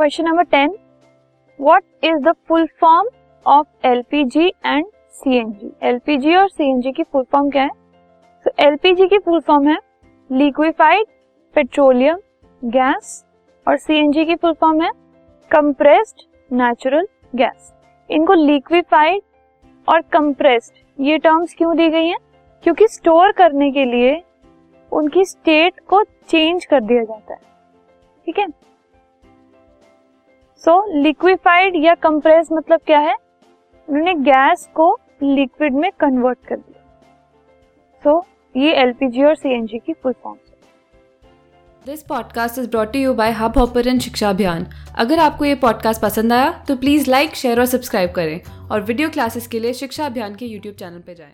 Question number ten what is the full form of LPG and CNG LPG और CNG की full form क्या है? तो LPG की फुल फॉर्म है लिक्विफाइड पेट्रोलियम गैस और सीएनजी की फुल फॉर्म है कंप्रेस्ड नेचुरल गैस इनको लिक्विफाइड और कंप्रेस्ड ये टर्म्स क्यों दी गई हैं? क्योंकि स्टोर करने के लिए उनकी स्टेट को चेंज कर दिया जाता है। ठीक है? सो लिक्विफाइड या कंप्रेस मतलब क्या है? उन्होंने गैस को लिक्विड में कन्वर्ट कर दिया। सो so, ये एलपीजी और सीएनजी की full form this podcast is brought you by Hubhopper शिक्षा अभियान अगर आपको ये पॉडकास्ट पसंद आया तो प्लीज़ लाइक शेयर और सब्सक्राइब करें। और वीडियो क्लासेस के लिए शिक्षा अभियान के यूट्यूब चैनल पर जाएँ।